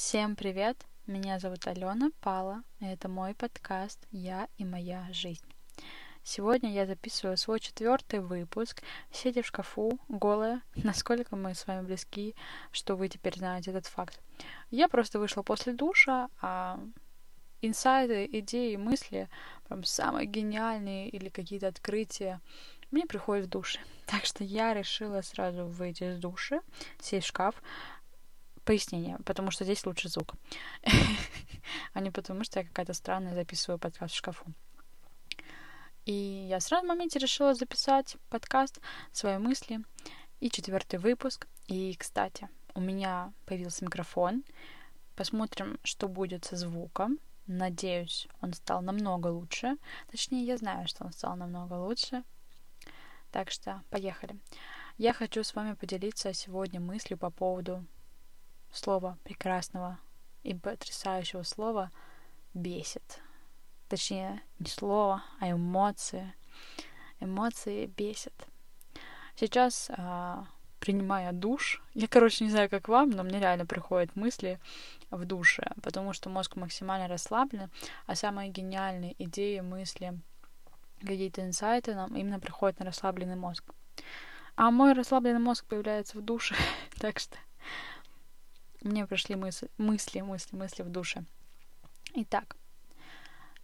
Всем привет! Меня зовут Алена Пала, и это мой подкаст «Я и моя жизнь». Сегодня я записываю свой четвертый выпуск, сидя в шкафу, голая, насколько мы с вами близки, что вы теперь знаете этот факт. Я просто вышла после душа, а инсайды, идеи, мысли, прям самые гениальные или какие-то открытия мне приходят в душе. Так что я решила сразу выйти из души, сесть в шкаф, Пояснение, потому что здесь лучше звук. а не потому, что я какая-то странная записываю подкаст в шкафу. И я сразу в моменте решила записать подкаст, свои мысли и четвертый выпуск. И, кстати, у меня появился микрофон. Посмотрим, что будет со звуком. Надеюсь, он стал намного лучше. Точнее, я знаю, что он стал намного лучше. Так что поехали. Я хочу с вами поделиться сегодня мыслью по поводу слова прекрасного и потрясающего слова бесит. Точнее, не слово, а эмоции. Эмоции бесят. Сейчас, а, принимая душ, я, короче, не знаю, как вам, но мне реально приходят мысли в душе, потому что мозг максимально расслаблен, а самые гениальные идеи, мысли, какие-то инсайты нам именно приходят на расслабленный мозг. А мой расслабленный мозг появляется в душе, так что мне пришли мысли, мысли, мысли, мысли в душе. Итак,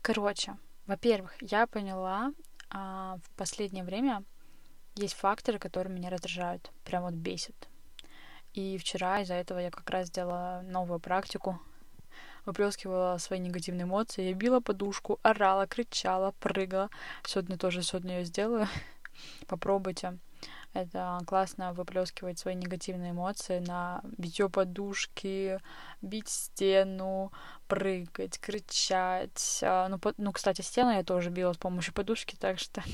короче, во-первых, я поняла, а, в последнее время есть факторы, которые меня раздражают, прям вот бесят. И вчера из-за этого я как раз сделала новую практику, выплескивала свои негативные эмоции, я била подушку, орала, кричала, прыгала. Сегодня тоже сегодня ее сделаю. Попробуйте. Это классно выплескивать свои негативные эмоции на битье подушки, бить стену, прыгать, кричать. А, ну, по, ну, кстати, стену я тоже била с помощью подушки, так что...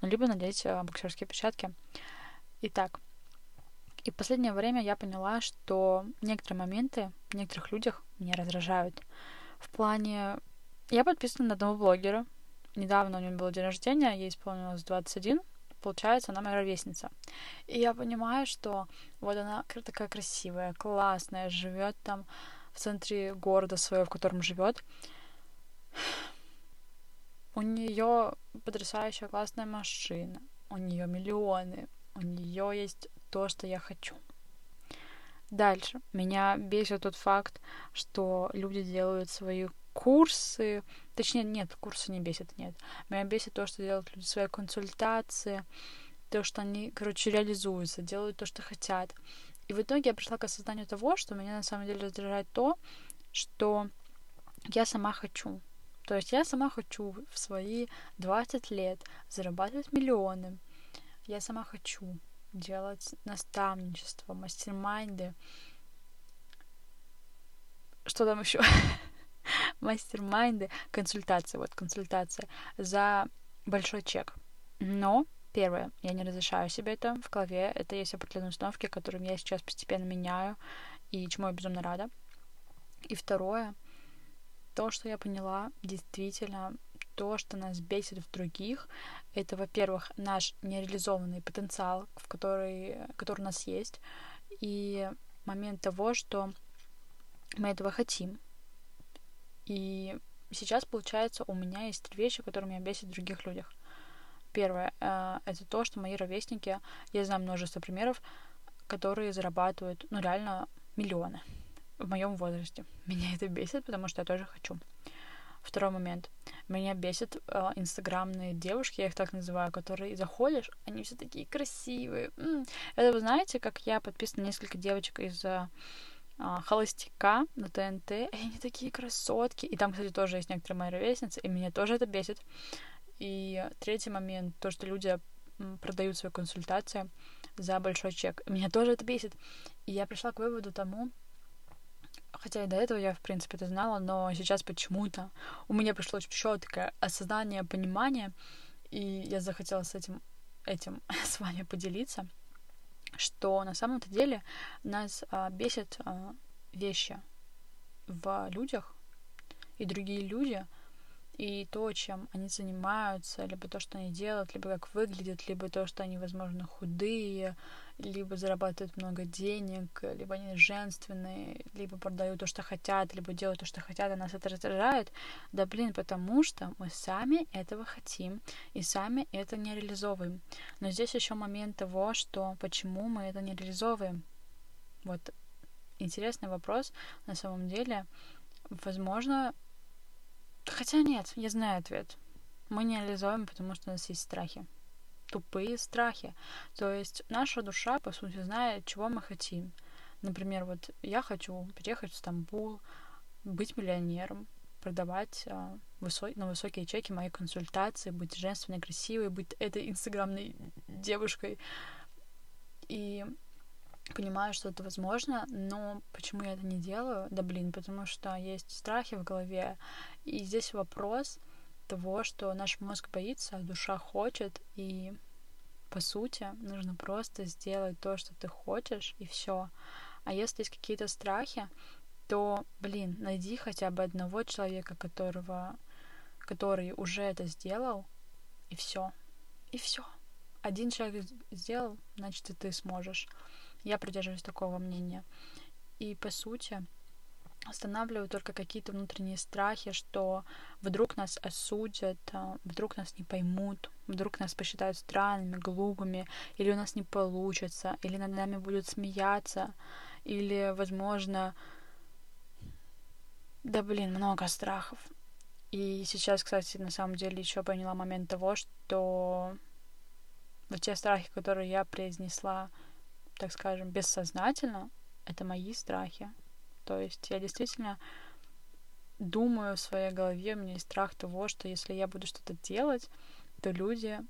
Ну, либо надеть а, боксерские перчатки. Итак, и в последнее время я поняла, что некоторые моменты в некоторых людях меня раздражают. В плане... Я подписана на одного блогера. Недавно у него был день рождения, ей исполнилось 21 получается, она моя ровесница. И я понимаю, что вот она такая красивая, классная, живет там в центре города своего, в котором живет. У нее потрясающая классная машина, у нее миллионы, у нее есть то, что я хочу. Дальше. Меня бесит тот факт, что люди делают свои курсы, точнее, нет, курсы не бесит, нет. Меня бесит то, что делают люди свои консультации, то, что они, короче, реализуются, делают то, что хотят. И в итоге я пришла к осознанию того, что меня на самом деле раздражает то, что я сама хочу. То есть я сама хочу в свои 20 лет зарабатывать миллионы. Я сама хочу делать наставничество, мастер-майнды. Что там еще? мастер-майнды, консультации, вот консультация за большой чек. Но Первое, я не разрешаю себе это в голове. Это есть определенные установки, которыми я сейчас постепенно меняю, и чему я безумно рада. И второе, то, что я поняла, действительно, то, что нас бесит в других, это, во-первых, наш нереализованный потенциал, в который, который у нас есть, и момент того, что мы этого хотим, и сейчас, получается, у меня есть три вещи, которые меня бесят в других людях. Первое э, — это то, что мои ровесники, я знаю множество примеров, которые зарабатывают, ну, реально миллионы в моем возрасте. Меня это бесит, потому что я тоже хочу. Второй момент. Меня бесит э, инстаграмные девушки, я их так называю, которые заходишь, они все такие красивые. М-м. Это вы знаете, как я подписана на несколько девочек из э, холостяка на ТНТ, и они такие красотки. И там, кстати, тоже есть некоторые мои ровесницы, и меня тоже это бесит. И третий момент, то, что люди продают свои консультации за большой чек. Меня тоже это бесит. И я пришла к выводу тому, хотя и до этого я, в принципе, это знала, но сейчас почему-то у меня пришло четкое осознание, понимание, и я захотела с этим, этим с вами поделиться что на самом-то деле нас а, бесят а, вещи в людях, и другие люди и то, чем они занимаются, либо то, что они делают, либо как выглядят, либо то, что они, возможно, худые, либо зарабатывают много денег, либо они женственные, либо продают то, что хотят, либо делают то, что хотят, а нас это раздражает. Да блин, потому что мы сами этого хотим и сами это не реализовываем. Но здесь еще момент того, что почему мы это не реализовываем. Вот интересный вопрос на самом деле. Возможно, Хотя нет, я знаю ответ. Мы не реализуем, потому что у нас есть страхи. Тупые страхи. То есть наша душа, по сути, знает, чего мы хотим. Например, вот я хочу переехать в Стамбул, быть миллионером, продавать а, высо- на высокие чеки мои консультации, быть женственной, красивой, быть этой инстаграмной девушкой. И понимаю, что это возможно, но почему я это не делаю? Да блин, потому что есть страхи в голове, и здесь вопрос того, что наш мозг боится, а душа хочет, и по сути нужно просто сделать то, что ты хочешь, и все. А если есть какие-то страхи, то, блин, найди хотя бы одного человека, которого, который уже это сделал, и все. И все. Один человек сделал, значит, и ты сможешь. Я придерживаюсь такого мнения. И по сути останавливаю только какие-то внутренние страхи, что вдруг нас осудят, а, вдруг нас не поймут, вдруг нас посчитают странными, глупыми, или у нас не получится, или над нами будут смеяться, или, возможно, да блин, много страхов. И сейчас, кстати, на самом деле еще поняла момент того, что вот те страхи, которые я произнесла так скажем, бессознательно, это мои страхи. То есть я действительно думаю в своей голове, у меня есть страх того, что если я буду что-то делать, то люди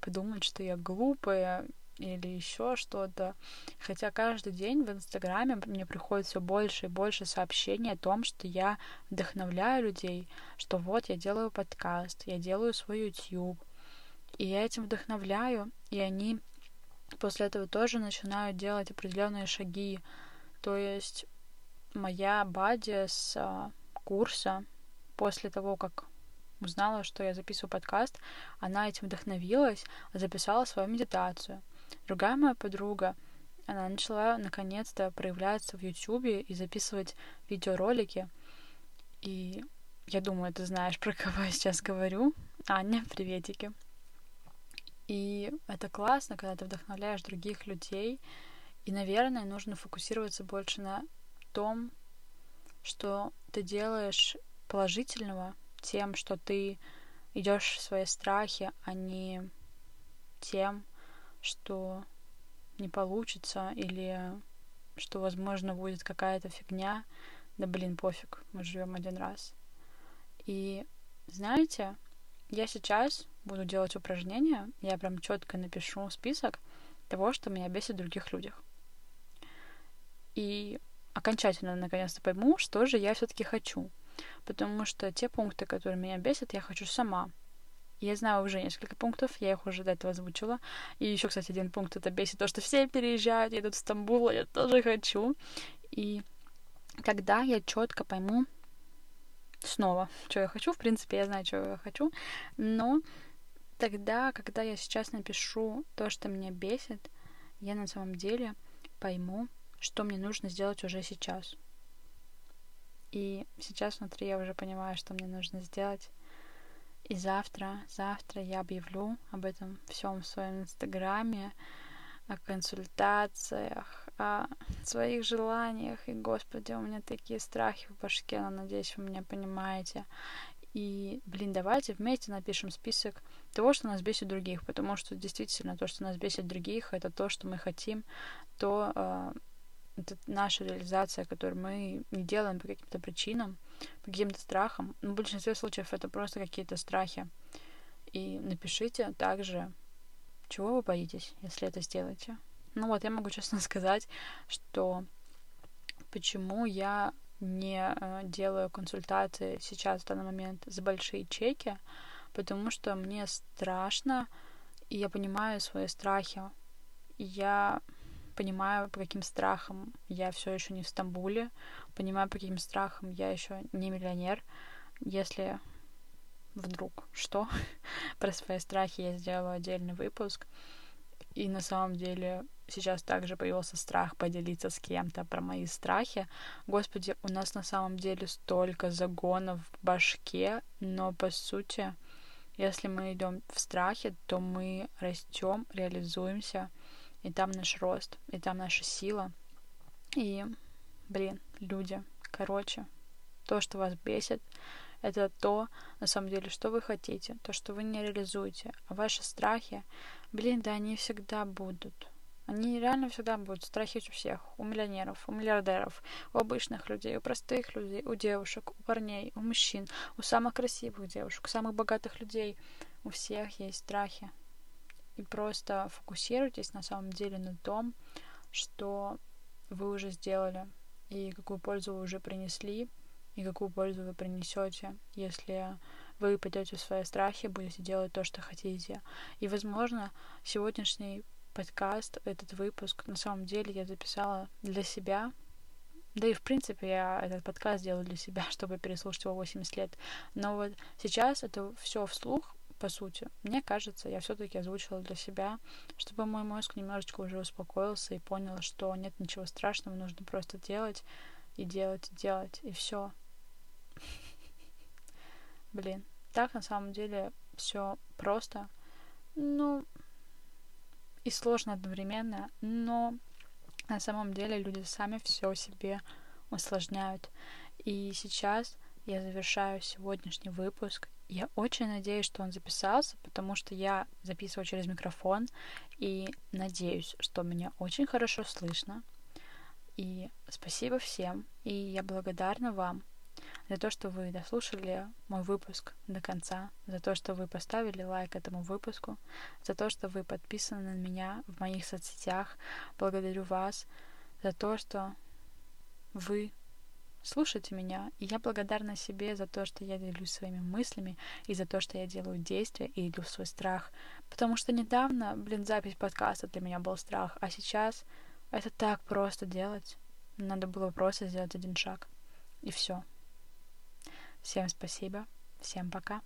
подумают, что я глупая или еще что-то. Хотя каждый день в Инстаграме мне приходит все больше и больше сообщений о том, что я вдохновляю людей, что вот я делаю подкаст, я делаю свой YouTube, и я этим вдохновляю, и они после этого тоже начинаю делать определенные шаги. То есть моя бади с а, курса после того, как узнала, что я записываю подкаст, она этим вдохновилась, записала свою медитацию. Другая моя подруга, она начала наконец-то проявляться в Ютубе и записывать видеоролики. И я думаю, ты знаешь, про кого я сейчас говорю. Аня, приветики. И это классно, когда ты вдохновляешь других людей. И, наверное, нужно фокусироваться больше на том, что ты делаешь положительного тем, что ты идешь в свои страхи, а не тем, что не получится или что, возможно, будет какая-то фигня. Да блин, пофиг, мы живем один раз. И знаете, я сейчас буду делать упражнения, я прям четко напишу список того, что меня бесит в других людях. И окончательно наконец-то пойму, что же я все-таки хочу. Потому что те пункты, которые меня бесят, я хочу сама. Я знаю уже несколько пунктов, я их уже до этого озвучила. И еще, кстати, один пункт это бесит, то, что все переезжают, едут в Стамбул, а я тоже хочу. И когда я четко пойму, снова, что я хочу. В принципе, я знаю, что я хочу. Но тогда, когда я сейчас напишу то, что меня бесит, я на самом деле пойму, что мне нужно сделать уже сейчас. И сейчас внутри я уже понимаю, что мне нужно сделать. И завтра, завтра я объявлю об этом всем в своем инстаграме, о консультациях, о своих желаниях. И, Господи, у меня такие страхи в башке, но надеюсь, вы меня понимаете. И, блин, давайте вместе напишем список того, что нас бесит других, потому что действительно то, что нас бесит других, это то, что мы хотим, то э, это наша реализация, которую мы не делаем по каким-то причинам, по каким-то страхам. Но в большинстве случаев это просто какие-то страхи. И напишите также, чего вы боитесь, если это сделаете. Ну вот, я могу честно сказать, что почему я не э, делаю консультации сейчас в данный момент за большие чеки, потому что мне страшно, и я понимаю свои страхи. я понимаю, по каким страхам я все еще не в Стамбуле, понимаю, по каким страхам я еще не миллионер. Если вдруг что? Про свои страхи я сделала отдельный выпуск. И на самом деле сейчас также появился страх поделиться с кем-то про мои страхи. Господи, у нас на самом деле столько загонов в башке, но по сути, если мы идем в страхе, то мы растем, реализуемся, и там наш рост, и там наша сила. И, блин, люди, короче, то, что вас бесит, это то, на самом деле, что вы хотите, то, что вы не реализуете. А ваши страхи, блин, да они всегда будут. Они реально всегда будут. Страхи у всех. У миллионеров, у миллиардеров, у обычных людей, у простых людей, у девушек, у парней, у мужчин, у самых красивых девушек, у самых богатых людей. У всех есть страхи. И просто фокусируйтесь на самом деле на том, что вы уже сделали и какую пользу вы уже принесли, и какую пользу вы принесете, если вы пойдете в свои страхи, будете делать то, что хотите. И, возможно, сегодняшний подкаст, этот выпуск, на самом деле я записала для себя, да и, в принципе, я этот подкаст делаю для себя, чтобы переслушать его 80 лет. Но вот сейчас это все вслух, по сути. Мне кажется, я все-таки озвучила для себя, чтобы мой мозг немножечко уже успокоился и понял, что нет ничего страшного, нужно просто делать и делать, и делать, и все. Блин, так на самом деле все просто, ну, и сложно одновременно, но на самом деле люди сами все себе усложняют. И сейчас я завершаю сегодняшний выпуск. Я очень надеюсь, что он записался, потому что я записываю через микрофон и надеюсь, что меня очень хорошо слышно. И спасибо всем, и я благодарна вам за то, что вы дослушали мой выпуск до конца, за то, что вы поставили лайк этому выпуску, за то, что вы подписаны на меня в моих соцсетях. Благодарю вас за то, что вы слушаете меня, и я благодарна себе за то, что я делюсь своими мыслями, и за то, что я делаю действия и иду в свой страх. Потому что недавно, блин, запись подкаста для меня был страх, а сейчас это так просто делать. Надо было просто сделать один шаг. И все. Всем спасибо. Всем пока.